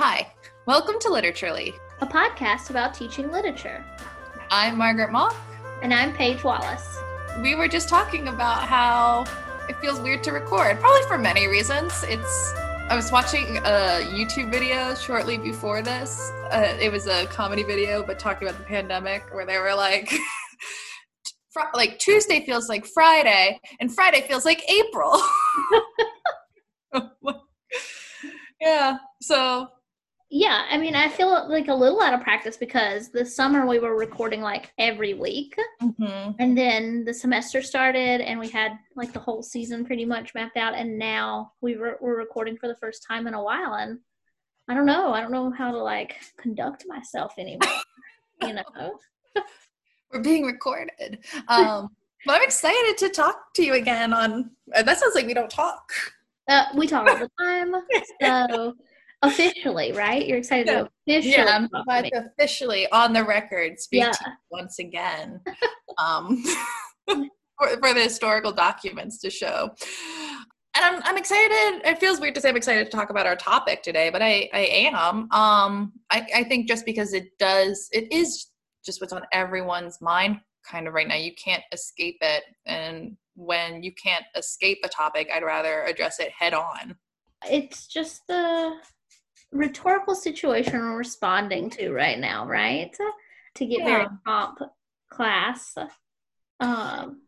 Hi, welcome to Literaturely, a podcast about teaching literature. I'm Margaret Mock. And I'm Paige Wallace. We were just talking about how it feels weird to record, probably for many reasons. It's I was watching a YouTube video shortly before this. Uh, it was a comedy video, but talking about the pandemic, where they were like, like Tuesday feels like Friday, and Friday feels like April. yeah. So yeah, I mean, I feel like a little out of practice because this summer we were recording like every week. Mm-hmm. And then the semester started and we had like the whole season pretty much mapped out. And now we were, we're recording for the first time in a while. And I don't know. I don't know how to like conduct myself anymore, you know? we're being recorded. Um, but I'm excited to talk to you again on, that sounds like we don't talk. Uh, we talk all the time. So officially, right? You're excited yeah. to officially. Yeah, I'm officially on the record speak yeah. once again um, for, for the historical documents to show. And I'm, I'm excited. It feels weird to say I'm excited to talk about our topic today, but I, I am. Um, I, I think just because it does, it is just what's on everyone's mind kind of right now. You can't escape it. And when you can't escape a topic, I'd rather address it head on. It's just the rhetorical situation we're responding to right now, right? To get yeah. very prompt class. Um,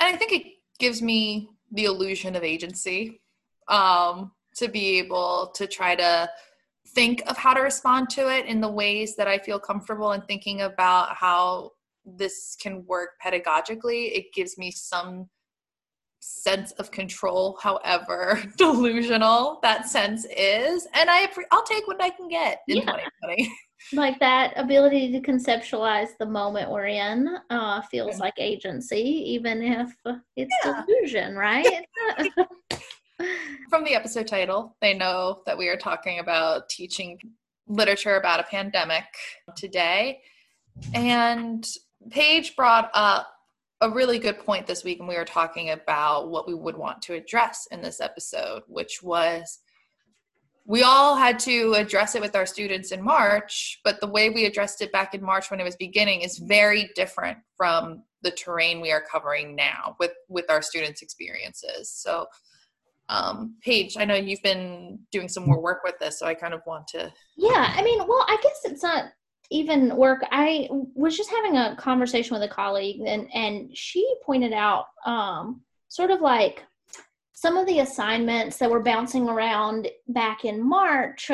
and I think it gives me the illusion of agency um, to be able to try to think of how to respond to it in the ways that I feel comfortable and thinking about how this can work pedagogically. It gives me some sense of control however delusional that sense is and i i'll take what i can get in yeah. 2020 like that ability to conceptualize the moment we're in uh, feels like agency even if it's yeah. delusion right from the episode title they know that we are talking about teaching literature about a pandemic today and paige brought up a really good point this week when we were talking about what we would want to address in this episode, which was we all had to address it with our students in March, but the way we addressed it back in March when it was beginning is very different from the terrain we are covering now with with our students' experiences. So, um, Paige, I know you've been doing some more work with this, so I kind of want to. Yeah, I mean, well, I guess it's not even work i was just having a conversation with a colleague and and she pointed out um sort of like some of the assignments that were bouncing around back in march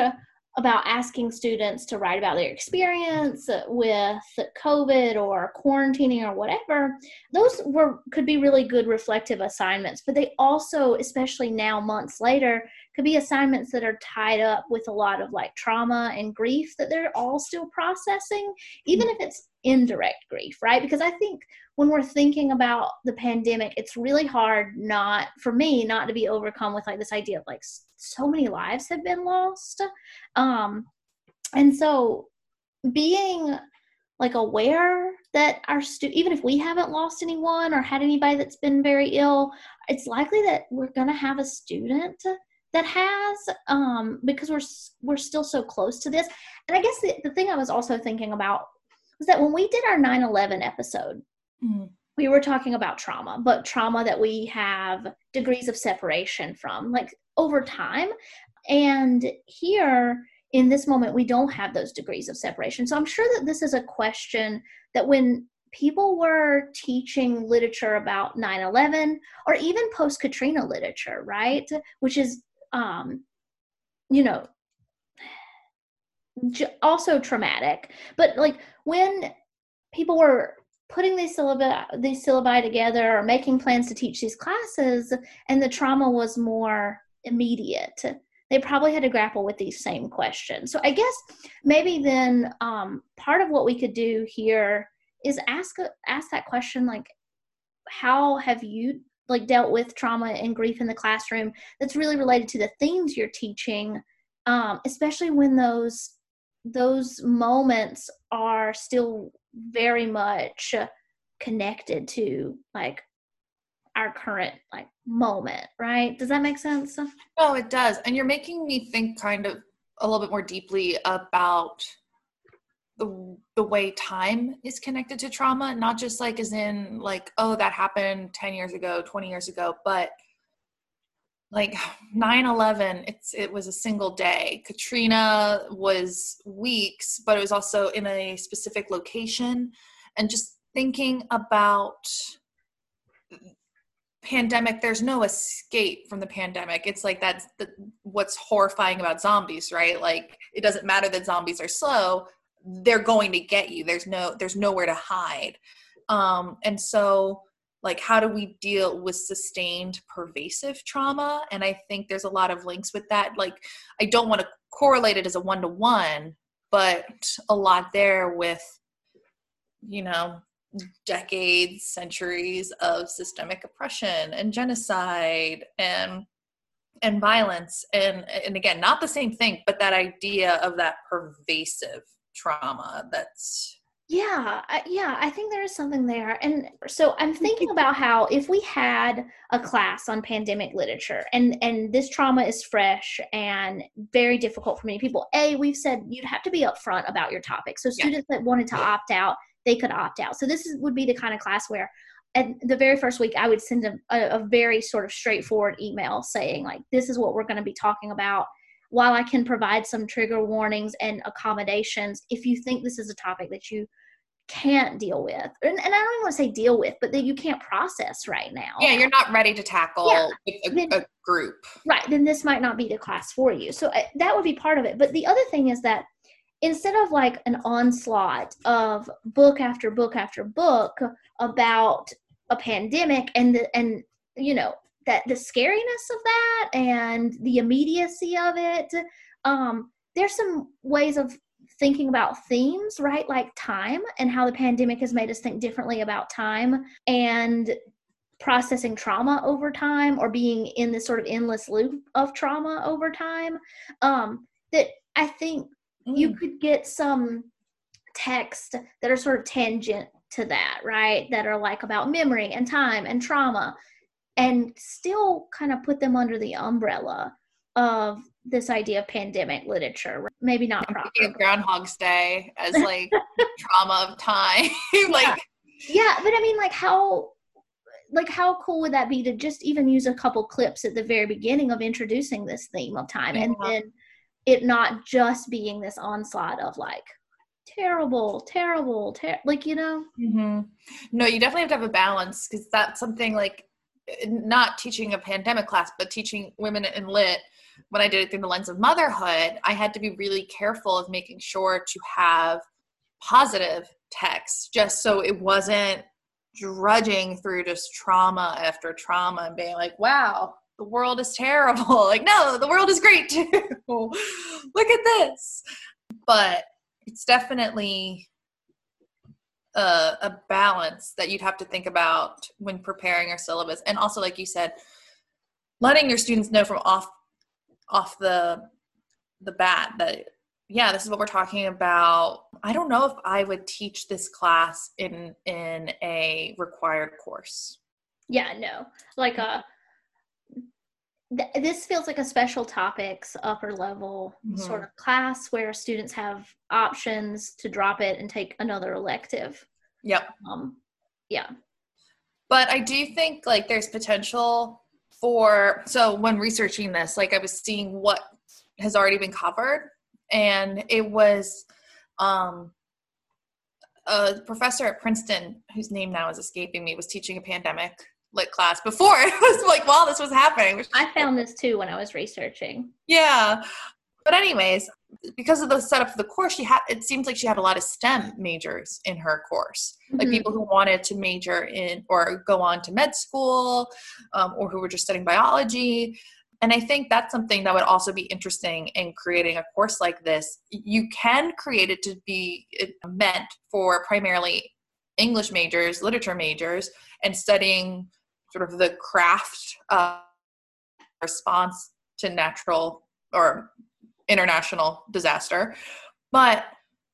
about asking students to write about their experience with COVID or quarantining or whatever, those were could be really good reflective assignments. But they also, especially now months later, could be assignments that are tied up with a lot of like trauma and grief that they're all still processing, even if it's indirect grief, right? Because I think when we're thinking about the pandemic, it's really hard not for me not to be overcome with like this idea of like so many lives have been lost. Um, and so being like aware that our student, even if we haven't lost anyone or had anybody that's been very ill, it's likely that we're going to have a student that has um, because we're we're still so close to this. And I guess the, the thing I was also thinking about was that when we did our 9/11 episode, mm-hmm we were talking about trauma, but trauma that we have degrees of separation from, like over time. And here in this moment, we don't have those degrees of separation. So I'm sure that this is a question that when people were teaching literature about 9 11 or even post Katrina literature, right? Which is, um, you know, also traumatic. But like when people were putting these syllabi these syllabi together or making plans to teach these classes and the trauma was more immediate they probably had to grapple with these same questions so i guess maybe then um, part of what we could do here is ask ask that question like how have you like dealt with trauma and grief in the classroom that's really related to the themes you're teaching um, especially when those those moments are still very much connected to like our current like moment right? Does that make sense? Oh it does. And you're making me think kind of a little bit more deeply about the the way time is connected to trauma not just like as in like oh that happened 10 years ago 20 years ago but like 9-11 it's it was a single day. Katrina was weeks but it was also in a specific location. And just thinking about pandemic there's no escape from the pandemic. It's like that's the, what's horrifying about zombies right? Like it doesn't matter that zombies are slow they're going to get you. There's no there's nowhere to hide. Um and so like how do we deal with sustained pervasive trauma? And i think there's a lot of links with that. Like i don't want to correlate it as a one to one but a lot there with you know decades centuries of systemic oppression and genocide and and violence. And and again not the same thing but that idea of that pervasive trauma that's yeah yeah i think there is something there. And so i'm thinking about how if we had a class on pandemic literature and and this trauma is fresh and very difficult for many people a we've said you'd have to be upfront about your topic. So students yeah. that wanted to opt out they could opt out. So this is, would be the kind of class where at the very first week i would send a, a, a very sort of straightforward email saying like this is what we're going to be talking about while I can provide some trigger warnings and accommodations, if you think this is a topic that you can't deal with, and, and I don't even want to say deal with, but that you can't process right now. Yeah, you're not ready to tackle yeah, a, then, a, group. Right, then this might not be the class for you. So uh, that would be part of it. But the other thing is that instead of like an onslaught of book after book after book about a pandemic and the, and you know that the scariness of that and the immediacy of it um there's some ways of thinking about themes right? Like time and how the pandemic has made us think differently about time and processing trauma over time or being in this sort of endless loop of trauma over time. Um that i think mm. you could get some text that are sort of tangent to that right? That are like about memory and time and trauma and still kind of put them under the umbrella of this idea of pandemic literature. Maybe not proper. Groundhog's Day as like trauma of time. like yeah. yeah, but I mean like how like how cool would that be to just even use a couple clips at the very beginning of introducing this theme of time yeah. and then it not just being this onslaught of like terrible terrible ter- like you know mm-hmm. no you definitely have to have a balance because that's something like not teaching a pandemic class, but teaching women in lit, when I did it through the lens of motherhood, I had to be really careful of making sure to have positive text just so it wasn't drudging through just trauma after trauma and being like, wow, the world is terrible. like, no, the world is great too. Look at this. But it's definitely a, a balance that you'd have to think about when preparing your syllabus. And also like you said letting your students know from off off the the bat that yeah this is what we're talking about. I don't know if i would teach this class in in a required course. Yeah no. Like a this feels like a special topics upper level mm-hmm. sort of class where students have options to drop it and take another elective. Yep. Um yeah. But i do think like there's potential for so when researching this like i was seeing what has already been covered and it was um a professor at princeton whose name now is escaping me was teaching a pandemic lit class before. It was like while this was happening. I found this too when I was researching. Yeah. But anyways, because of the setup of the course, she had it seems like she had a lot of STEM majors in her course, mm-hmm. like people who wanted to major in or go on to med school, um, or who were just studying biology. And I think that's something that would also be interesting in creating a course like this. You can create it to be meant for primarily English majors, literature majors, and studying sort of the craft uh, response to natural or international disaster. But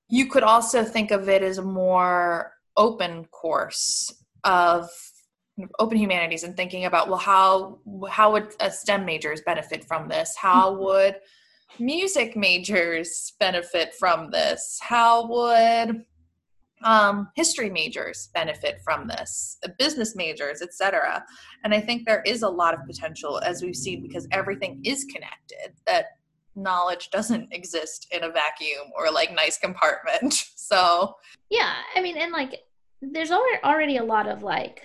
you could also think of it as a more open course of open humanities and thinking about well how how would a STEM majors benefit from this? How mm-hmm. would music majors benefit from this? How would um, history majors benefit from this, uh, business majors, etc. And I think there is a lot of potential as we've seen because everything is connected. That knowledge doesn't exist in a vacuum or like nice compartment. So yeah, I mean, and like there's already a lot of like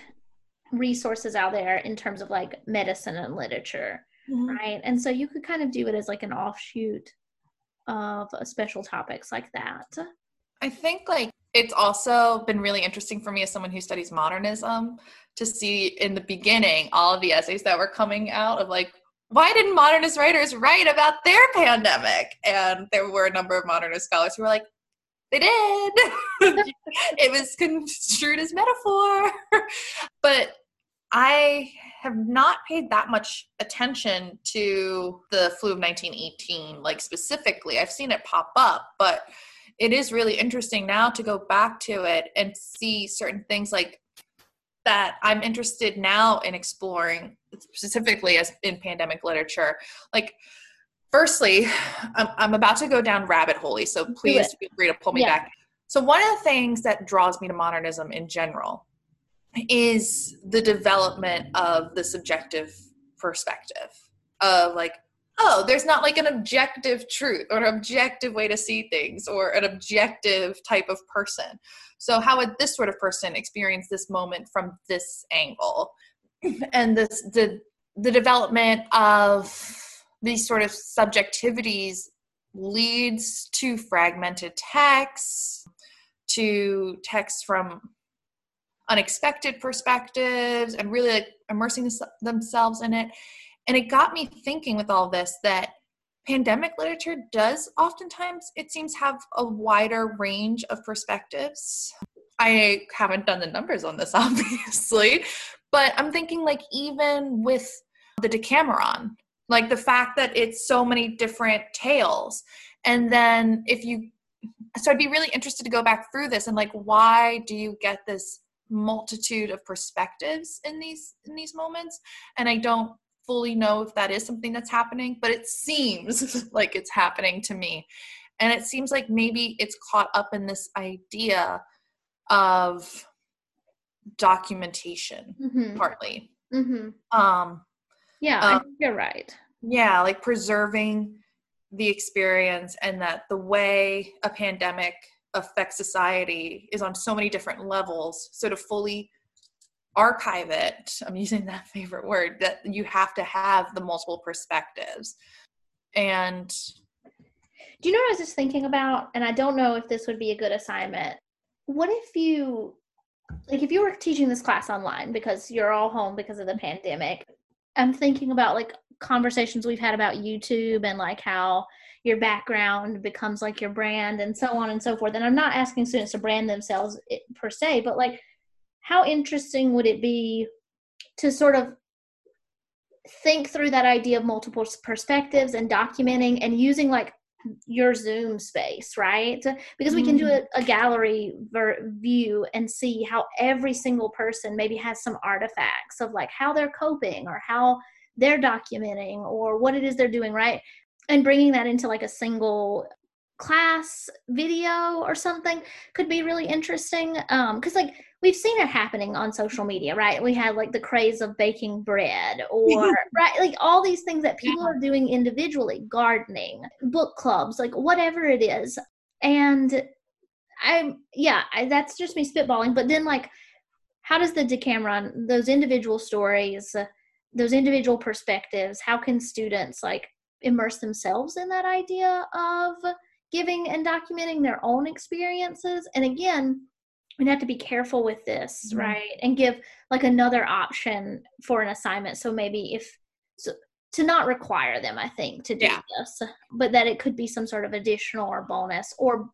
resources out there in terms of like medicine and literature, mm-hmm. right? And so you could kind of do it as like an offshoot of special topics like that. I think like it's also been really interesting for me as someone who studies modernism to see in the beginning all of the essays that were coming out of like why didn't modernist writers write about their pandemic? And there were a number of modernist scholars who were like they did. It was construed as metaphor. But i have not paid that much attention to the flu of 1918 like specifically. I've seen it pop up but it is really interesting now to go back to it and see certain things like that I'm interested now in exploring specifically as in pandemic literature. Like, firstly, I'm, I'm about to go down rabbit hole, so please feel free to pull me yeah. back. So, one of the things that draws me to modernism in general is the development of the subjective perspective of like oh, there's not like an objective truth or an objective way to see things or an objective type of person. So, how would this sort of person experience this moment from this angle? And this the the development of these sort of subjectivities leads to fragmented texts, to texts from unexpected perspectives, and really like immersing themselves in it and it got me thinking with all this that pandemic literature does oftentimes, it seems, have a wider range of perspectives. I haven't done the numbers on this, obviously, but I'm thinking like even with the Decameron, like the fact that it's so many different tales. And then if you, so I'd be really interested to go back through this and like, why do you get this multitude of perspectives in these in these moments and i don't fully know if that is something that's happening, but it seems like it's happening to me. And it seems like maybe it's caught up in this idea of documentation, mm-hmm. partly. Mm-hmm. Um, yeah, um, you're right. Yeah, like preserving the experience and that the way a pandemic affects society is on so many different levels. So to fully archive it. I'm using that favorite word that you have to have the multiple perspectives. And do you know what i was just thinking about? And i don't know if this would be a good assignment. What if you like if you were teaching this class online because you're all home because of the pandemic i'm thinking about like conversations we've had about youtube and like how your background becomes like your brand and so on and so forth. And i'm not asking students to brand themselves eh, per se but like how interesting would it be to sort of think through that idea of multiple perspectives and documenting and using like your zoom space right because we can do mm-hmm. a, a gallery ver- view and see how every single person maybe has some artifacts of like how they're coping or how they're documenting or what it is they're doing right and bringing that into like a single class video or something could be really interesting um because like we've seen it happening on social media, right? We had like the craze of baking bread or right like all these things that people yeah. are doing individually, gardening, book clubs, like whatever it is. And I'm yeah, I, that's just me spitballing, but then like how does the Decameron those individual stories, uh, those individual perspectives, how can students like immerse themselves in that idea of giving and documenting their own experiences? And again, we have to be careful with this mm-hmm. right and give like another option for an assignment so maybe if so, to not require them i think to do yeah. this but that it could be some sort of additional or bonus or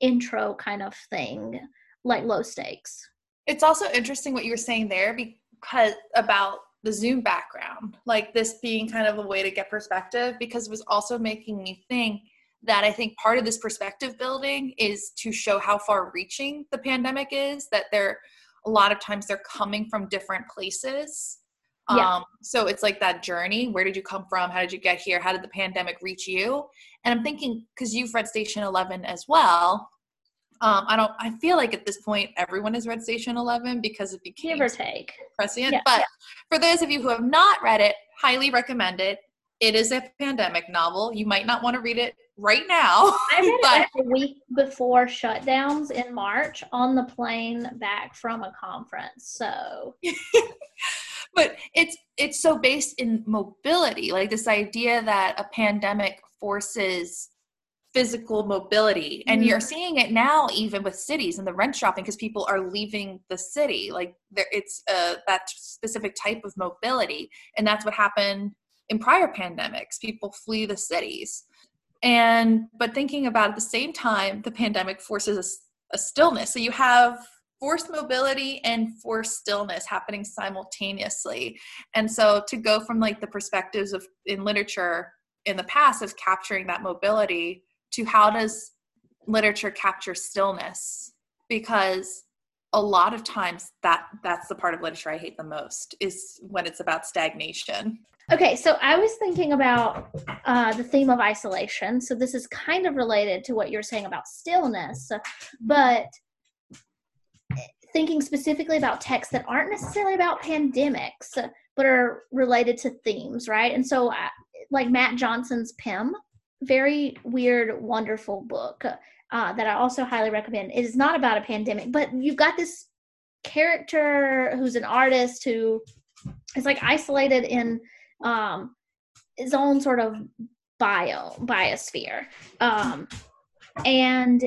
intro kind of thing like low stakes it's also interesting what you were saying there because about the zoom background like this being kind of a way to get perspective because it was also making me think that I think part of this perspective building is to show how far reaching the pandemic is, that they're a lot of times they're coming from different places. Yeah. Um, so it's like that journey. Where did you come from? How did you get here? How did the pandemic reach you? And I'm thinking because you've read Station Eleven as well. Um, I don't. I feel like at this point everyone has read Station Eleven because it became give or take prescient. Yeah. But for those of you who have not read it, highly recommend it. It is a pandemic novel. You might not want to read it right now. I read but, it like a week before shutdowns in March on the plane back from a conference. So but it's it's so based in mobility, like this idea that a pandemic forces physical mobility and mm-hmm. you're seeing it now even with cities and the rent shopping because people are leaving the city like there it's uh, that specific type of mobility and that's what happened in prior pandemics people flee the cities. And but thinking about at the same time the pandemic forces a, a stillness. So you have forced mobility and forced stillness happening simultaneously. And so to go from like the perspectives of in literature in the past of capturing that mobility to how does literature capture stillness? Because a lot of times that that's the part of literature i hate the most is when it's about stagnation okay so i was thinking about uh, the theme of isolation so this is kind of related to what you're saying about stillness but thinking specifically about texts that aren't necessarily about pandemics but are related to themes right and so uh, like mat johnson's pym very weird, wonderful book uh, that I also highly recommend. It is not about a pandemic, but you've got this character who's an artist who is like isolated in um, his own sort of bio biosphere, um, and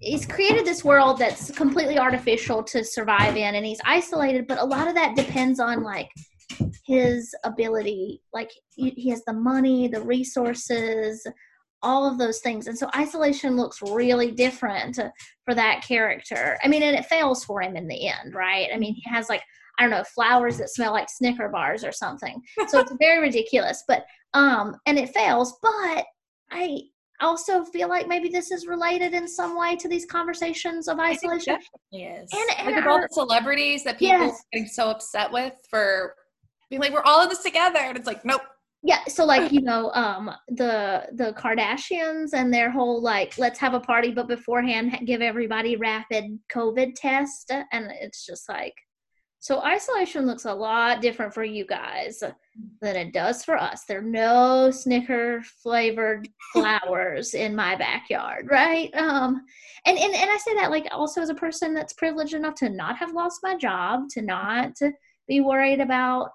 he's created this world that's completely artificial to survive in, and he's isolated. But a lot of that depends on like his ability. Like he has the money the resources all of those things. And so isolation looks really different for that character. I mean and it fails for him in the end right? I mean he has like i don't know flowers that smell like snicker bars or something so it's very ridiculous but um and it fails but i also feel like maybe this is related in some way to these conversations of isolation. Yes. And, and like all the celebrities that people yes. getting so upset with for being like, we're all in this together. And it's like, nope. Yeah, so like you know, um, the the Kardashians and their whole like, let's have a party, but beforehand give everybody rapid COVID test, and it's just like, so isolation looks a lot different for you guys than it does for us. There are no Snicker flavored flowers in my backyard, right? Um, and, and and I say that like also as a person that's privileged enough to not have lost my job, to not be worried about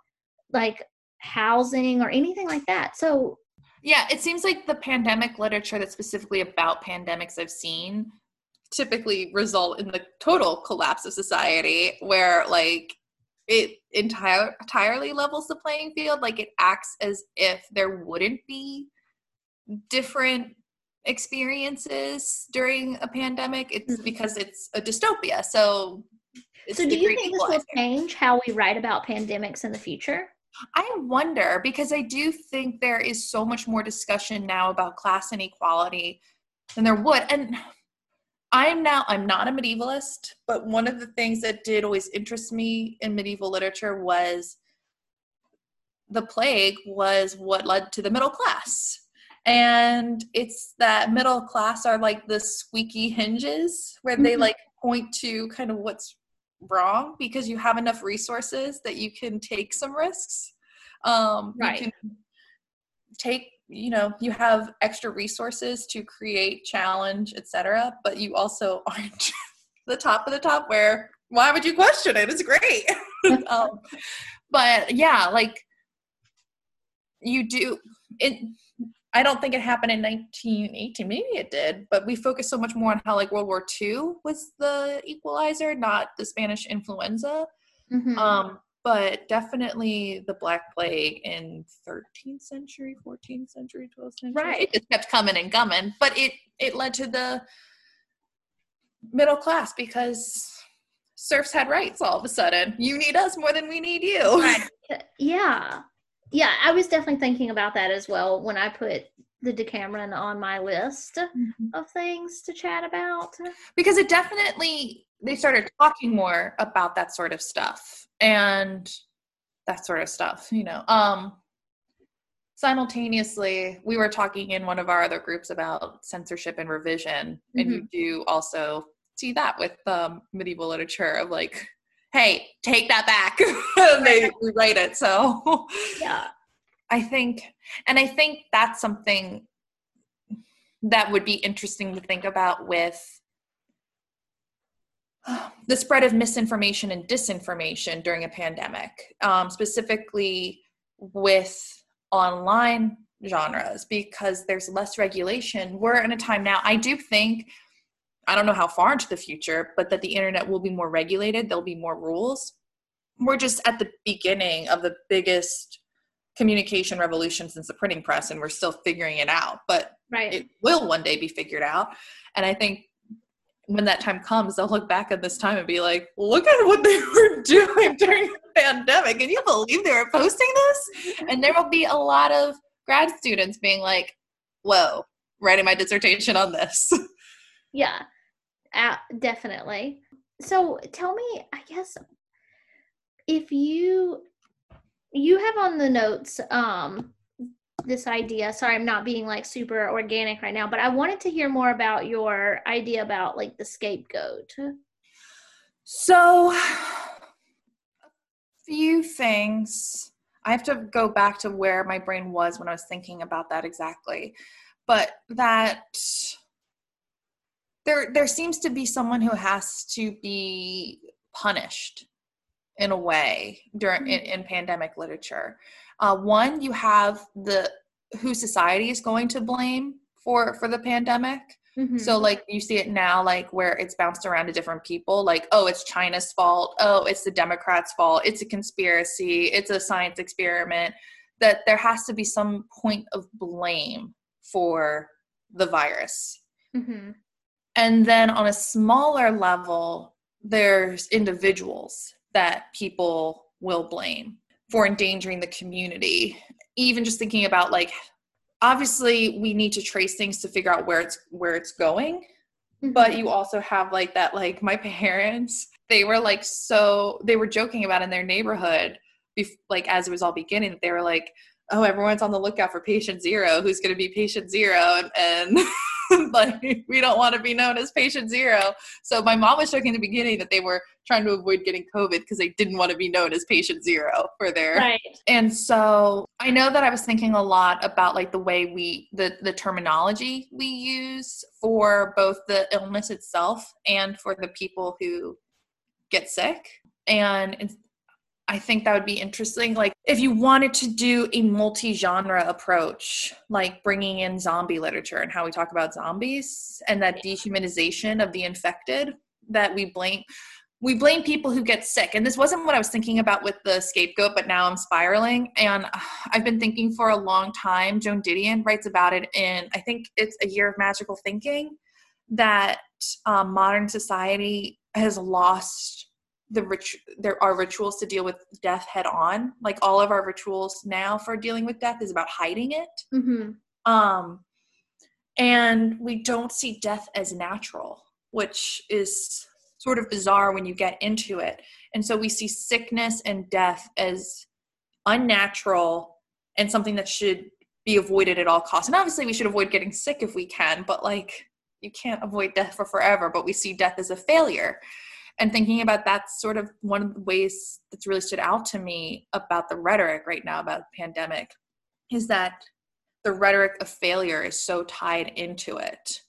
like housing or anything like that. So, yeah, it seems like the pandemic literature that's specifically about pandemics I've seen typically result in the total collapse of society where like it entire entirely levels the playing field like it acts as if there wouldn't be different experiences during a pandemic it's mm-hmm. because it's a dystopia so so do you think this will change how we write about pandemics in the future I wonder because I do think there is so much more discussion now about class inequality than there would. And I'm now, I'm not a medievalist, but one of the things that did always interest me in medieval literature was the plague was what led to the middle class. And it's that middle class are like the squeaky hinges where they mm-hmm. like point to kind of what's wrong because you have enough resources that you can take some risks. Um, right. You can take, you know, you have extra resources to create, challenge, etc. But you also aren't the top of the top. Where why would you question it? It's great. um, but yeah, like you do it I don't think it happened in 1918. Maybe it did, but we focus so much more on how like World War II was the equalizer, not the Spanish influenza. Mm-hmm. Um, but definitely the Black Plague in 13th century, 14th century, 12th century. Right. It just kept coming and coming, but it it led to the middle class because serfs had rights all of a sudden. You need us more than we need you. Right. Yeah yeah, I was definitely thinking about that as well when I put the Decameron on my list mm-hmm. of things to chat about. Because it definitely they started talking more about that sort of stuff. And that sort of stuff, you know. Um simultaneously, we were talking in one of our other groups about censorship and revision, mm-hmm. and you mm-hmm. do also see that with um, medieval literature of like, hey, take that back. they rewrite it. So yeah, I think, and I think that's something that would be interesting to think about with the spread of misinformation and disinformation during a pandemic, um, specifically with online genres because there's less regulation. We're in a time now, I do think, I don't know how far into the future, but that the internet will be more regulated, there'll be more rules. We're just at the beginning of the biggest communication revolution since the printing press, and we're still figuring it out, but right. it will one day be figured out. And I think when that time comes, they'll look back at this time and be like, look at what they were doing during the pandemic. Can you believe they were posting this? And there will be a lot of grad students being like, whoa, writing my dissertation on this. Yeah, definitely. So tell me, I guess, if you you have on the notes um this idea. Sorry, I'm not being like super organic right now, but I wanted to hear more about your idea about like the scapegoat. So, a few things. I have to go back to where my brain was when I was thinking about that exactly. But that there there seems to be someone who has to be punished in a way during mm-hmm. in, in pandemic literature uh, one, you have the who society is going to blame for for the pandemic. Mm-hmm. So like you see it now, like where it's bounced around to different people, like, oh, it's China's fault, oh, it's the Democrats' fault, it's a conspiracy, it's a science experiment. That there has to be some point of blame for the virus. Mm-hmm. And then on a smaller level, there's individuals that people will blame for endangering the community even just thinking about like obviously we need to trace things to figure out where it's where it's going mm-hmm. but you also have like that like my parents they were like so they were joking about in their neighborhood bef- like as it was all beginning they were like oh everyone's on the lookout for patient zero who's going to be patient zero and, and like we don't want to be known as patient zero. So my mom was joking in the beginning that they were trying to avoid getting COVID because they didn't want to be known as patient zero for their right. And so I know that I was thinking a lot about like the way we the the terminology we use for both the illness itself and for the people who get sick. And I think that would be interesting. Like, if you wanted to do a multi genre approach, like bringing in zombie literature and how we talk about zombies and that dehumanization of the infected, that we blame. We blame people who get sick. And this wasn't what I was thinking about with the scapegoat, but now I'm spiraling. And uh, I've been thinking for a long time. Joan Didion writes about it in, I think it's A Year of Magical Thinking, that um, modern society has lost the rich there are rituals to deal with death head on like all of our rituals now for dealing with death is about hiding it mm-hmm. um and we don't see death as natural which is sort of bizarre when you get into it. And so we see sickness and death as unnatural and something that should be avoided at all costs. And obviously we should avoid getting sick if we can but like you can't avoid death for forever but we see death as a failure. And thinking about that's sort of one of the ways that's really stood out to me about the rhetoric right now about the pandemic is that the rhetoric of failure is so tied into it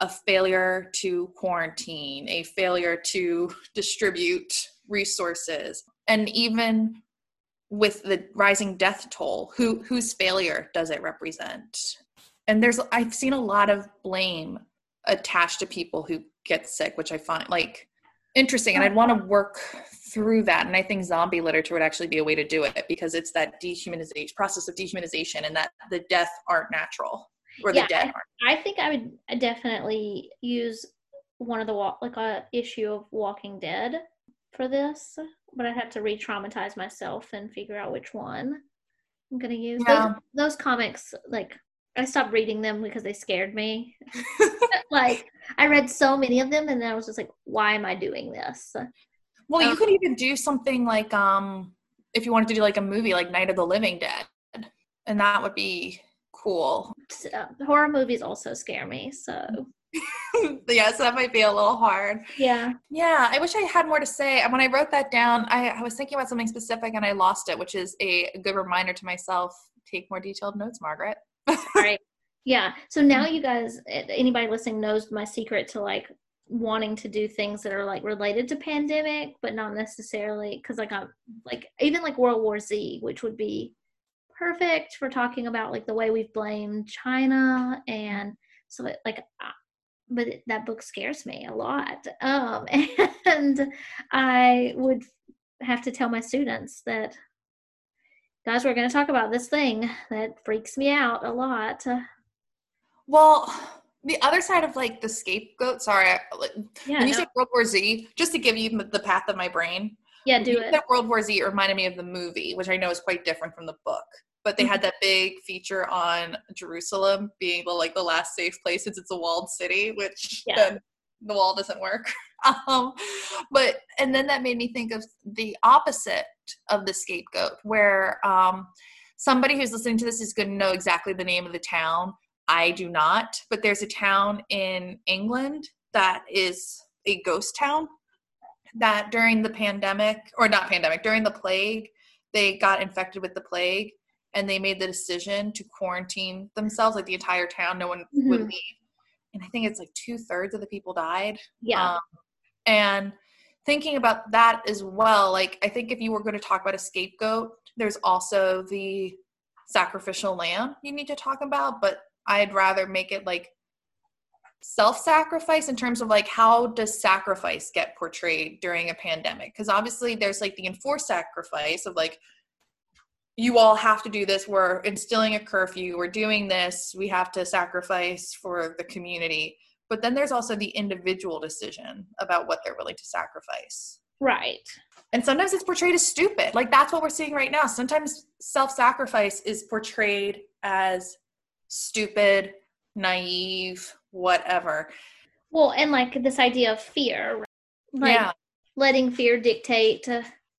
a failure to quarantine a failure to distribute resources and even with the rising death toll who whose failure does it represent? And there's i've seen a lot of blame attached to people who get sick which i find like interesting and i'd want to work through that and i think zombie literature would actually be a way to do it because it's that dehumanization process of dehumanization and that the death aren't natural or yeah, the dead I, I think i would definitely use one of the walk like a issue of walking dead for this but i'd have to re-traumatize myself and figure out which one i'm gonna use yeah. those, those comics like I stopped reading them because they scared me. like I read so many of them and then I was just like, why am I doing this? Well, um, you could even do something like um if you wanted to do like a movie like Night of the Living Dead, and that would be cool. Uh, horror movies also scare me, so yes, that might be a little hard. Yeah. Yeah, I wish I had more to say. And when I wrote that down, I, I was thinking about something specific and I lost it, which is a good reminder to myself. Take more detailed notes, Margaret. right. Yeah. So now you guys, anybody listening knows my secret to like wanting to do things that are like related to pandemic, but not necessarily because like I'm like even like World War Z, which would be perfect for talking about like the way we've blamed China and so it, like but that book scares me a lot um, and i would have to tell my students that guys we're going to talk about this thing that freaks me out a lot well the other side of like the scapegoat sorry yeah, when you no. say world war z just to give you the path of my brain yeah do it world war z reminded me of the movie which i know is quite different from the book but they had mm-hmm. that big feature on Jerusalem being the like the last safe place since it's a walled city, which yeah. then the wall doesn't work. um, but and then that made me think of the opposite of the scapegoat, where um, somebody who's listening to this is going to know exactly the name of the town. I do not, but there's a town in England that is a ghost town that during the pandemic or not pandemic during the plague they got infected with the plague and they made the decision to quarantine themselves, like the entire town, no one mm-hmm. would leave. And I think it's like two thirds of the people died. Yeah. Um, and thinking about that as well, like I think if you were going to talk about a scapegoat, there's also the sacrificial lamb you need to talk about, but I'd rather make it like self-sacrifice in terms of like how does sacrifice get portrayed during a pandemic? Because obviously there's like the enforced sacrifice of like you all have to do this. We're instilling a curfew. We're doing this. We have to sacrifice for the community. But then there's also the individual decision about what they're willing to sacrifice. Right. And sometimes it's portrayed as stupid. Like that's what we're seeing right now. Sometimes self-sacrifice is portrayed as stupid naive whatever well and like this idea of fear right? like yeah. letting fear dictate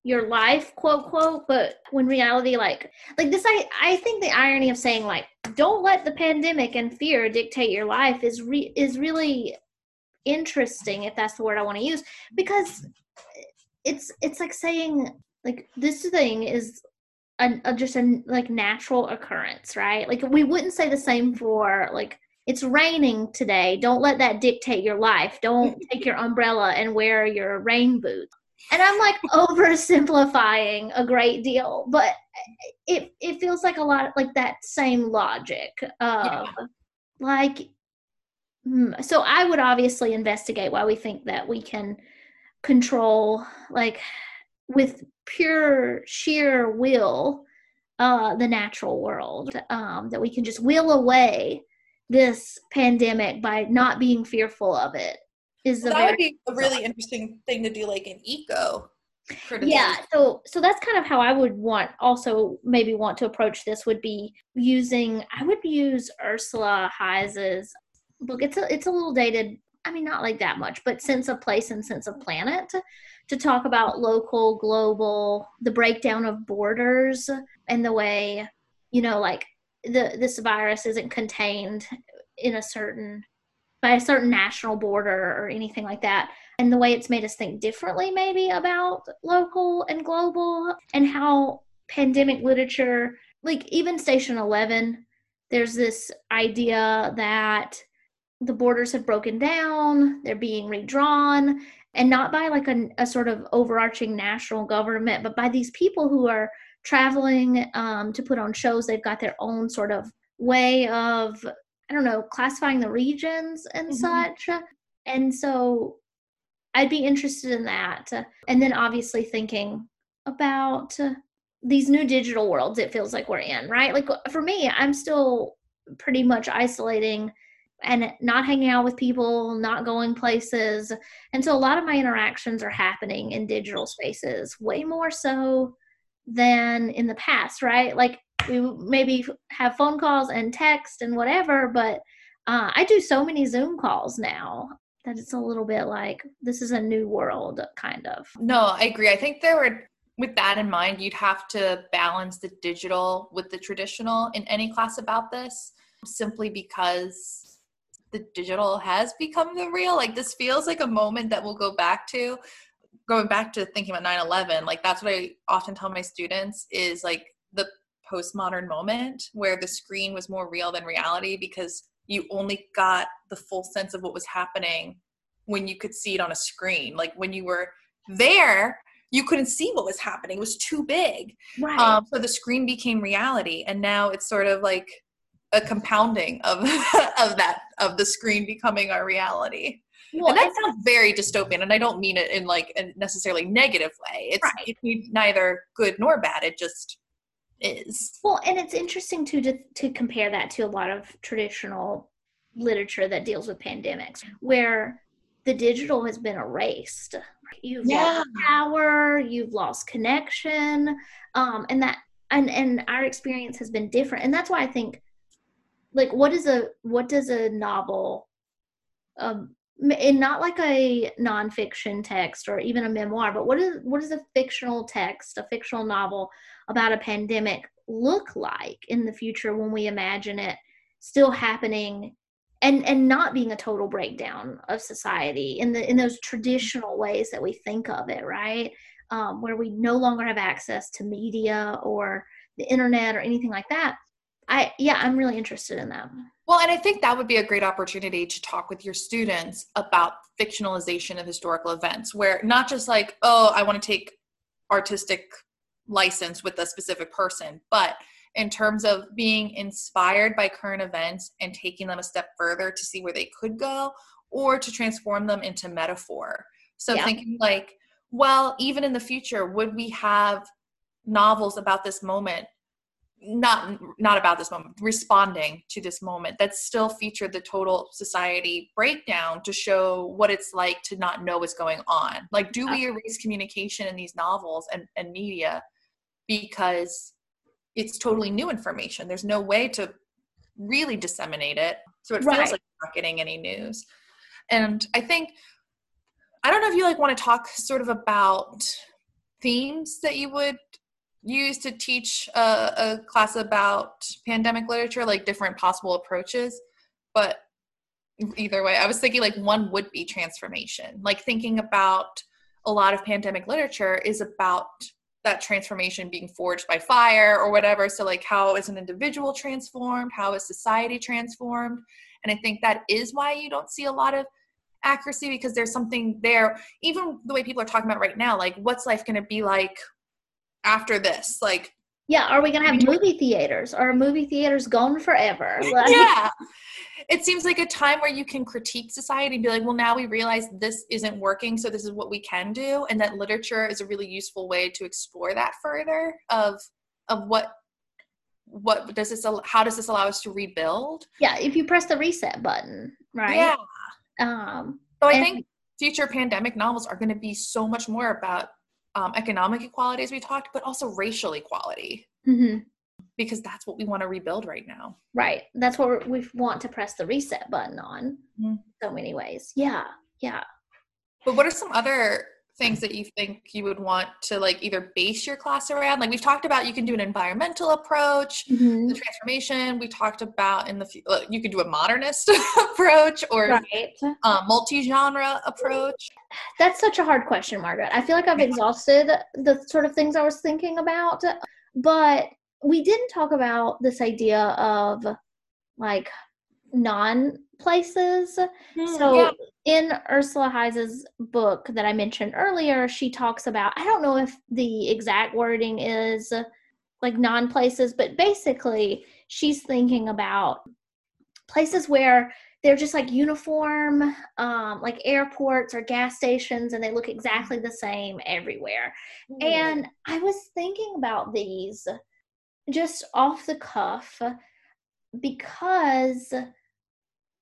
your life quote quote but when reality like like this i i think the irony of saying like don't let the pandemic and fear dictate your life is re- is really interesting if that's the word i want to use because it's it's like saying like this thing is a, a just a like natural occurrence right like we wouldn't say the same for like it's raining today don't let that dictate your life don't take your umbrella and wear your rain boots and I'm like oversimplifying a great deal, but it it feels like a lot like that same logic. Of, yeah. Like, hmm, so I would obviously investigate why we think that we can control, like, with pure sheer will, uh, the natural world. Um, that we can just will away this pandemic by not being fearful of it is well, that would be a really interesting thing to do like an eco yeah so so that's kind of how i would want also maybe want to approach this would be using i would use ursula heise's book. It's a it's a little dated i mean not like that much but sense of place and sense of planet to talk about local global the breakdown of borders and the way you know like the this virus isn't contained in a certain by a certain national border or anything like that. And the way it's made us think differently, maybe about local and global, and how pandemic literature, like even Station 11, there's this idea that the borders have broken down, they're being redrawn, and not by like a, a sort of overarching national government, but by these people who are traveling um, to put on shows. They've got their own sort of way of I don't know, classifying the regions and mm-hmm. such. And so I'd be interested in that. And then obviously thinking about these new digital worlds it feels like we're in, right? Like for me, I'm still pretty much isolating and not hanging out with people, not going places. And so a lot of my interactions are happening in digital spaces, way more so than in the past, right? Like we maybe have phone calls and text and whatever, but uh, I do so many Zoom calls now that it's a little bit like this is a new world, kind of. No, I agree. I think there were with that in mind, you'd have to balance the digital with the traditional in any class about this, simply because the digital has become the real. Like, this feels like a moment that we'll go back to. Going back to thinking about 9 11, like, that's what I often tell my students is like the postmodern moment where the screen was more real than reality because you only got the full sense of what was happening when you could see it on a screen. Like, when you were there, you couldn't see what was happening. It was too big. Right. Um, so the screen became reality, and now it's sort of like a compounding of of that of the screen becoming our reality. Well, and that sounds very dystopian, and I don't mean it in like a necessarily negative way. It's, right. it's neither good nor bad. It just is. Well, and it's interesting to, to to compare that to a lot of traditional literature that deals with pandemics, where the digital has been erased. You've yeah. lost power, you've lost connection, um, and that and and our experience has been different, and that's why I think, like, what is a what does a novel, um, and not like a nonfiction text or even a memoir, but what is what is a fictional text, a fictional novel about a pandemic look like in the future when we imagine it still happening and and not being a total breakdown of society in the in those traditional ways that we think of it right? Um, where we no longer have access to media or the internet or anything like that. I yeah i'm really interested in that well and i think that would be a great opportunity to talk with your students about fictionalization of historical events where not just like oh i want to take artistic license with a specific person but in terms of being inspired by current events and taking them a step further to see where they could go or to transform them into metaphor. So yeah. thinking like, well, even in the future, would we have novels about this moment? Not not about this moment, responding to this moment that still featured the total society breakdown to show what it's like to not know what's going on. Like, do we erase communication in these novels and, and media because it's totally new information. There's no way to really disseminate it. So it right. feels like not getting any news. And I think I don't know if you like want to talk sort of about themes that you would use to teach a, a class about pandemic literature, like different possible approaches. But either way, I was thinking like one would be transformation, like thinking about a lot of pandemic literature is about that transformation being forged by fire or whatever. So, like, how is an individual transformed? How is society transformed? And I think that is why you don't see a lot of accuracy because there's something there. Even the way people are talking about right now, like, what's life going to be like after this? Like, yeah, are we going to have movie theaters? Are movie theaters gone forever? Like, yeah it seems like a time where you can critique society and be like, well, now we realize this isn't working, so this is what we can do, and that literature is a really useful way to explore that further of of what what does this how does this allow us to rebuild yeah if you press the reset button right yeah um so i and- think future pandemic novels are going to be so much more about um, economic equality as we talked but also racial equality mm-hmm because that's what we want to rebuild right now. Right. That's what we want to press the reset button on. Mm-hmm. So many ways. Yeah. Yeah. But what are some other things that you think you would want to like either base your class around? Like we've talked about, you can do an environmental approach, mm-hmm. the transformation. We talked about in the you could do a modernist approach or right. a multi-genre approach. That's such a hard question, Margaret. I feel like I've exhausted the sort of things I was thinking about, but we didn't talk about this idea of like non places. Mm, so yeah. in Ursula Heise's book that I mentioned earlier, she talks about I don't know if the exact wording is like non places, but basically she's thinking about places where they're just like uniform, um, like airports or gas stations, and they look exactly the same everywhere. Mm. And I was thinking about these just off the cuff because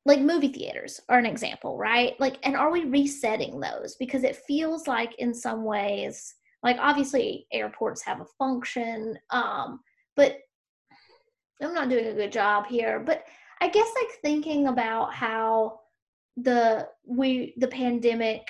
like movie theaters are an example, right? Like, and are we resetting those? Because it feels like in some ways, like obviously airports have a function, um, but I'm not doing a good job here. But I guess like thinking about how the we the pandemic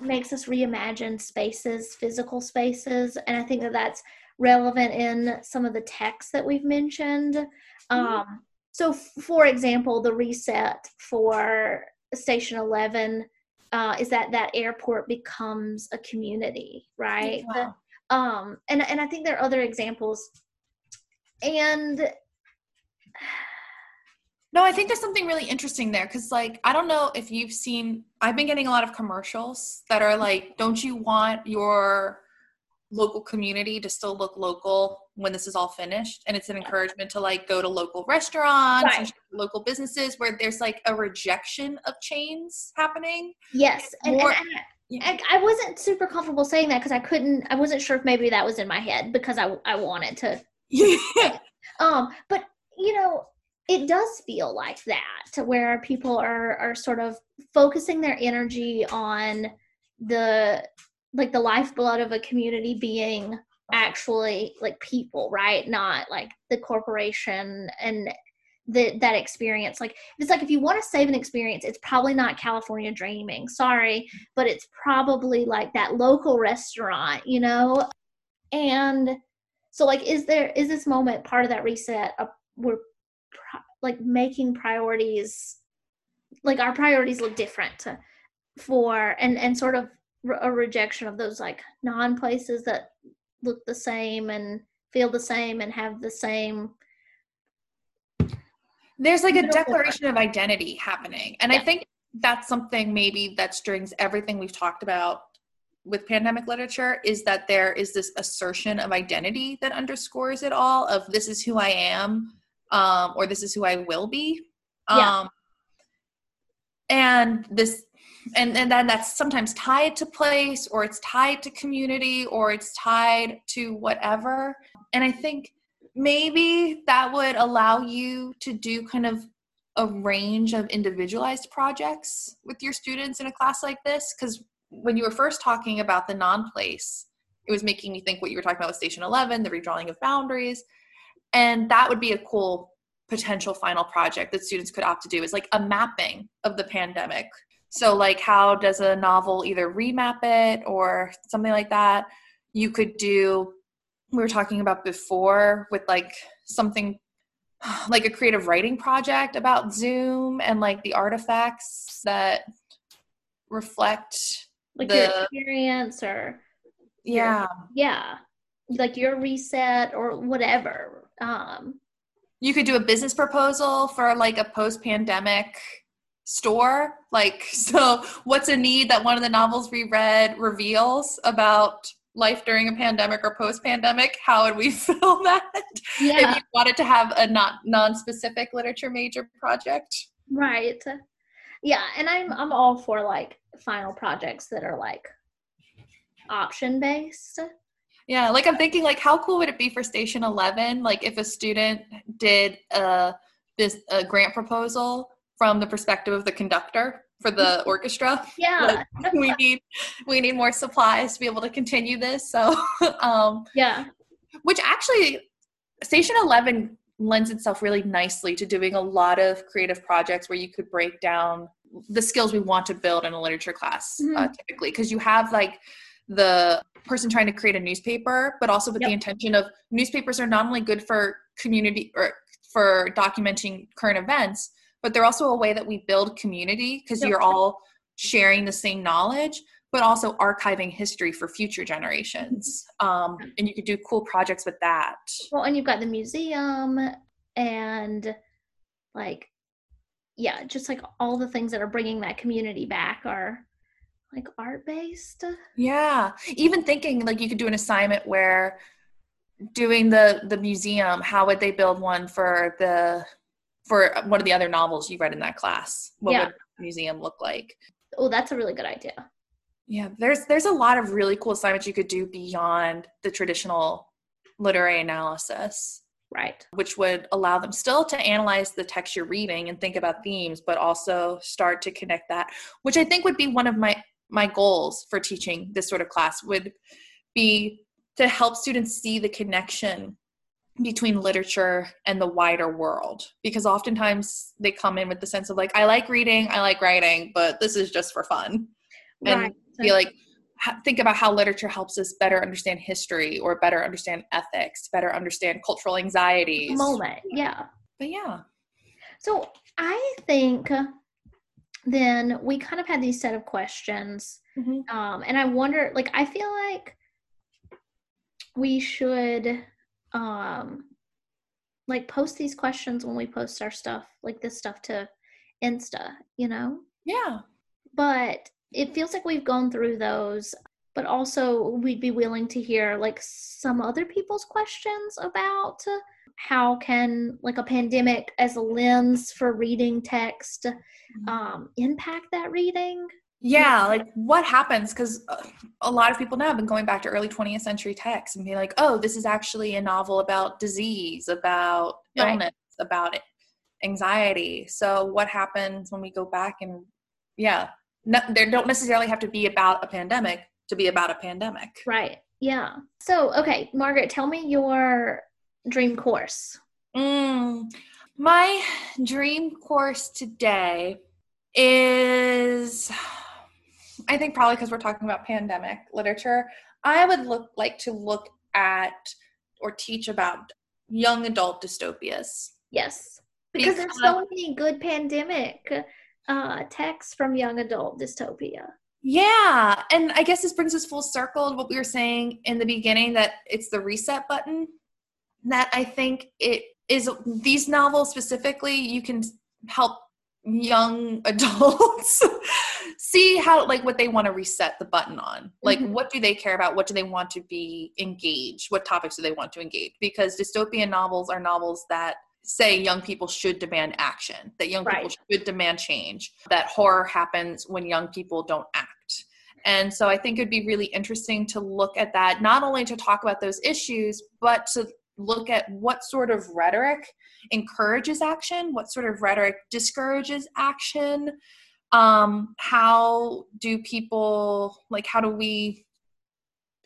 makes us reimagine spaces, physical spaces, and I think that that's relevant in some of the texts that we've mentioned. Mm-hmm. Um, so, for example, the reset for Station Eleven uh, is that that airport becomes a community, right? Wow. The, um, and and I think there are other examples, and no, I think there's something really interesting there because, like, I don't know if you've seen, I've been getting a lot of commercials that are like, don't you want your local community to still look local when this is all finished? And it's an encouragement to like go to local restaurants, right. local businesses where there's like a rejection of chains happening. Yes. And, More, and, and I, I, wasn't super comfortable saying that because I couldn't, I wasn't sure if maybe that was in my head because I, I wanted to. Yeah. um, but, you know, it does feel like that to where people are are sort of focusing their energy on the like the lifeblood of a community being actually like people right? Not like the corporation and the, that experience. Like it's like if you want to save an experience it's probably not california dreaming sorry but it's probably like that local restaurant you know? And so like is there is this moment part of that reset a, where like making priorities like our priorities look different to, for and and sort of a rejection of those like non places that look the same and feel the same and have the same there's like a declaration of identity happening and yeah. i think that's something maybe that strings everything we've talked about with pandemic literature is that there is this assertion of identity that underscores it all of this is who i am um, or this is who I will be. Yeah. Um, and this and, and then that's sometimes tied to place or it's tied to community or it's tied to whatever. And i think maybe that would allow you to do kind of a range of individualized projects with your students in a class like this. Because when you were first talking about the non-place it was making me think what you were talking about with station 11 the redrawing of boundaries. And that would be a cool potential final project that students could opt to do is like a mapping of the pandemic so like how does a novel either remap it or something like that? You could do we were talking about before with like something like a creative writing project about zoom and like the artifacts that reflect like the, your experience or yeah your, yeah. Like your reset or whatever um. You could do a business proposal for like a post pandemic store like so what's a need that one of the novels we read reveals about life during a pandemic or post pandemic how would we fill that yeah. if you wanted to have a not non-specific literature major project? Right. Yeah and i'm i'm all for like final projects that are like option based yeah, like I'm thinking like how cool would it be for Station 11 like if a student did a this a grant proposal from the perspective of the conductor for the orchestra. Yeah. Like, we need we need more supplies to be able to continue this. So um Yeah. Which actually Station 11 lends itself really nicely to doing a lot of creative projects where you could break down the skills we want to build in a literature class uh, mm-hmm. uh, typically because you have like the person trying to create a newspaper, but also with yep. the intention of newspapers are not only good for community or for documenting current events, but they're also a way that we build community because you're all sharing the same knowledge, but also archiving history for future generations. Um, and you could do cool projects with that. Well, and you've got the museum and like, yeah, just like all the things that are bringing that community back are like art based yeah even thinking like you could do an assignment where doing the the museum how would they build one for the for one of the other novels you read in that class what yeah. would the museum look like? Oh that's a really good idea. Yeah there's there's a lot of really cool assignments you could do beyond the traditional literary analysis right. which would allow them still to analyze the text you're reading and think about themes but also start to connect that which i think would be one of my my goals for teaching this sort of class would be to help students see the connection between literature and the wider world because oftentimes they come in with the sense of like i like reading i like writing but this is just for fun right. and be like think about how literature helps us better understand history or better understand ethics, better understand cultural anxieties. moment. Yeah. But yeah. So I think then we kind of had these set of questions. Mhm. Um, and I wonder, like, I feel like we should um like post these questions when we post our stuff, like this stuff to Insta, you know? Yeah. but it feels like we've gone through those but also we'd be willing to hear like some other people's questions about how can like a pandemic as a lens for reading text um, impact that reading Yeah, like what happens? Because a lot of people now have been going back to early 20th century texts and be like, oh, this is actually a novel about disease, about Right. illness, about anxiety. So, what happens when we go back and, yeah, no, they don't necessarily have to be about a pandemic to be about a pandemic. right yeah so okay margaret tell me your dream course Mm, my dream course today is, I think probably because we're talking about pandemic literature, I would look like to look at or teach about young adult dystopias. yes because there's so many good pandemic uh texts from young adult dystopia Yeah, and I guess this brings us full circle to what we were saying in the beginning that it's the reset button. That I think it is these novels specifically, you can help young adults see how like what they want to reset the button on. Like Mhm. what do they care about? What do they want to be engaged? What topics do they want to engage? Because dystopian novels are novels that say young people should demand action, that young people should demand change, that horror happens when young people don't act. And so I think it'd be really interesting to look at that, not only to talk about those issues, but to look at what sort of rhetoric encourages action, what sort of rhetoric discourages action. Um, how do people like how do we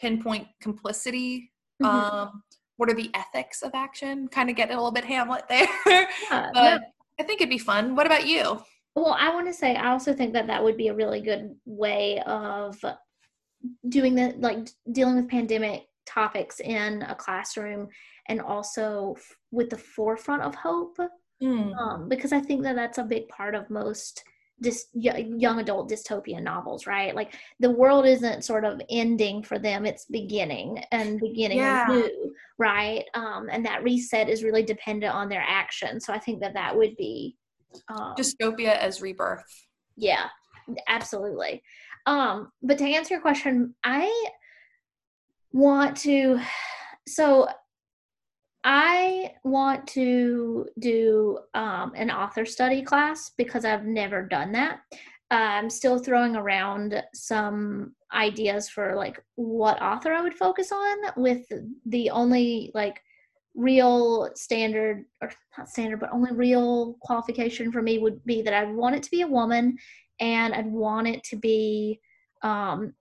pinpoint complicity? Mhm. Um, what are the ethics of action? Kind of get a little bit Hamlet there. Yeah, but I think it'd be fun. What about you? Well, I want to say I also think that that would be a really good way of doing the like dealing with pandemic topics in a classroom and also with the forefront of hope Mm. um, because I think that that's a big part of most dis- y- young adult dystopian novels, right? Like the world isn't sort of ending for them; it's beginning and beginning Yeah. anew, right? Um, and that reset is really dependent on their action. So I think that that would be um, Dystopia as rebirth. yeah, absolutely. Um, but to answer your question, I want to so I want to do um, an author study class because I've never done that. I'm still throwing around some ideas for like what author I would focus on with the only like real standard or not standard but only real qualification for me would be that I'd want it to be a woman and I'd want it to be um,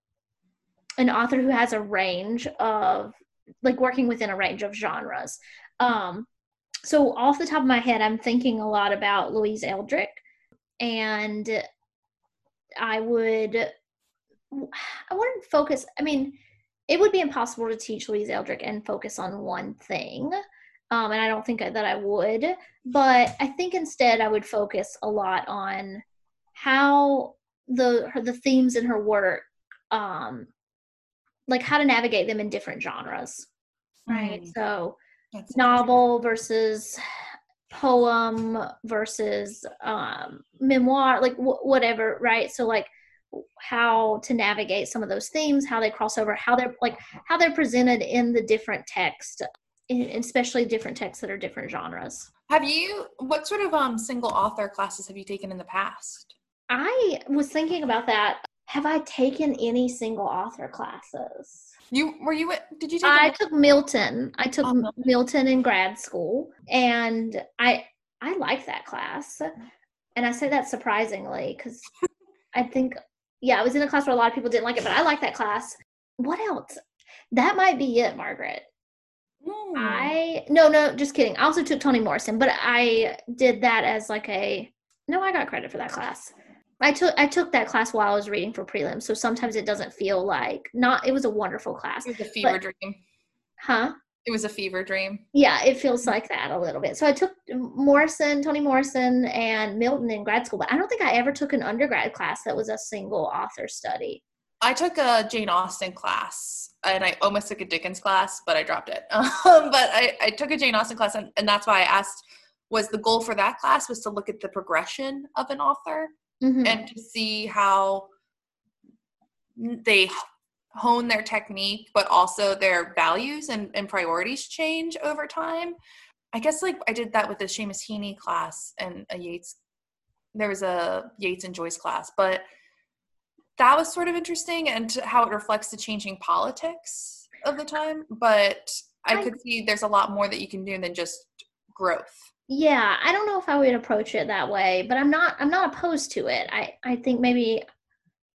an author who has a range of like working within a range of genres. Um, so off the top of my head, I'm thinking a lot about Louise Erdrich, and I would I wouldn't focus. I mean, it would be impossible to teach Louise Erdrich and focus on one thing. Um, and I don't think that I would, but I think instead I would focus a lot on how the her, the themes in her work, um, like how to navigate them in different genres, right? Mm. So That's novel versus poem versus um, memoir, like w- whatever, right? So like how to navigate some of those themes, how they cross over, how they're like how they're presented in the different text, in- especially different texts that are different genres. Have you? What sort of um single author classes have you taken in the past? I was thinking about that. Have I taken any single author classes? You were you? Did you take? I a- took Milton. I took Oh, Milton. Milton in grad school, and I I like that class. And I say that surprisingly because I think yeah, I was in a class where a lot of people didn't like it, but I like that class. What else? That might be it, Margaret. Hmm. I no no just kidding. I also took Toni Morrison, but I did that as like a no. I got credit for that class. I took I took that class while I was reading for prelims, so sometimes it doesn't feel like not. It was a wonderful class. It was a fever but, dream. Huh? It was a fever dream. Yeah, it feels like that a little bit. So I took Morrison, Toni Morrison, and Milton in grad school, but I don't think I ever took an undergrad class that was a single author study. I took a Jane Austen class and I almost took a Dickens class, but I dropped it. Um, but I, I took a Jane Austen class, and, and that's why I asked was the goal for that class was to look at the progression of an author mm-hmm. and to see how they hone their technique but also their values and, and priorities change over time i guess like i did that with the Seamus Heaney class and a yeats there was a yeats and joyce class but that was sort of interesting and how it reflects the changing politics of the time but i could see there's a lot more that you can do than just growth yeah i don't know if i would approach it that way but i'm not i'm not opposed to it. I i think maybe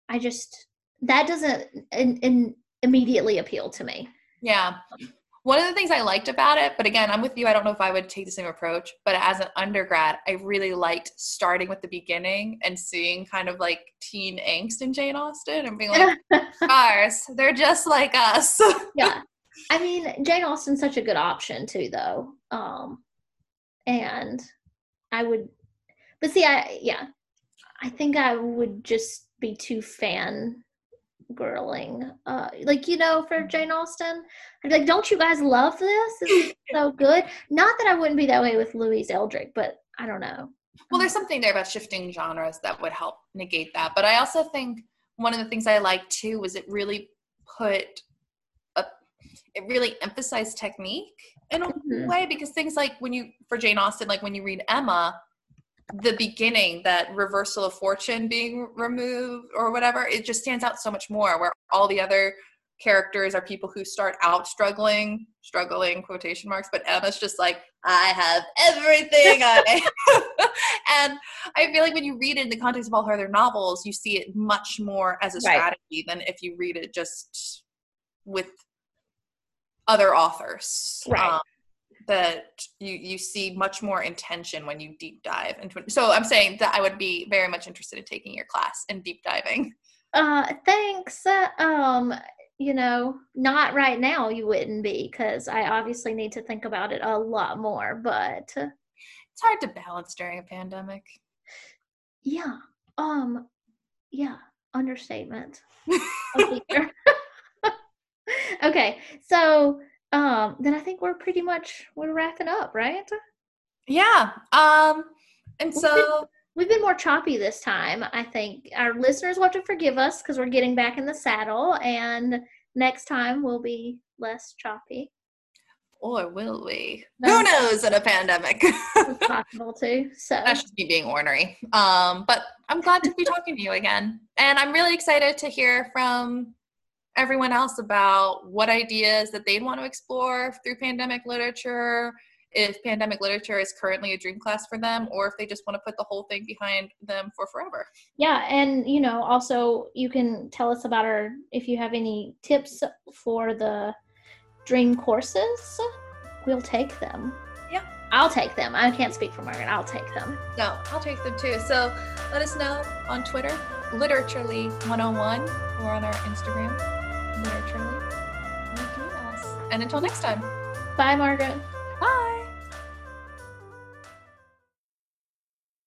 i just that doesn't in, in immediately appeal to me. Yeah. One of the things i liked about it but again i'm with you i don't know if i would take the same approach but as an undergrad i really liked starting with the beginning and seeing kind of like teen angst in jane austen and being like ours they're just like us. Yeah. I mean jane austen's such a good option too though. Um and I would, but see, I yeah, I think I would just be too fan girling. Uh, like you know, for Jane Austen, I'd be like, "Don't you guys love this? It's so good." Not that I wouldn't be that way with Louise Erdrich, but I don't know. Well, there's something there about shifting genres that would help negate that. But I also think one of the things I liked too was it really put it really emphasized technique in a mm-hmm. way because things like when you for Jane Austen, like when you read Emma, the beginning, that reversal of fortune being removed or whatever, it just stands out so much more. Where all the other characters are people who start out struggling, struggling quotation marks, but Emma's just like, I have everything I and I feel like when you read it in the context of all her other novels, you see it much more as a strategy right. than if you read it just with other authors. Right. Um, that you you see much more intention when you deep dive into it. So I'm saying that I would be very much interested in taking your class and deep diving. Uh, thanks. Uh, um, you know, not right now. You wouldn't be because I obviously need to think about it a lot more. But it's hard to balance during a pandemic. Yeah. Um. Yeah. Understatement. okay, so um, then I think we're pretty much we're wrapping up, right? Yeah. Um, and we've so been, we've been more choppy this time. I think our listeners will have to forgive us because we're getting back in the saddle, and next time we'll be less choppy. Or will we? No. Who knows in a pandemic? it's possible too. So that's just me being ornery. Um, but I'm glad to be talking to you again. And I'm really excited to hear from everyone else about what ideas that they'd want to explore through pandemic literature, if pandemic literature is currently a dream class for them, or if they just want to put the whole thing behind them for forever. Yeah, and you know, also you can tell us about our if you have any tips for the dream courses, we'll take them. Yeah. I'll take them. I can't speak for Margaret. I'll take them. No, I'll take them too. So let us know on Twitter, literaturely101, or on our Instagram, And until next time. Bye, Margaret. Bye.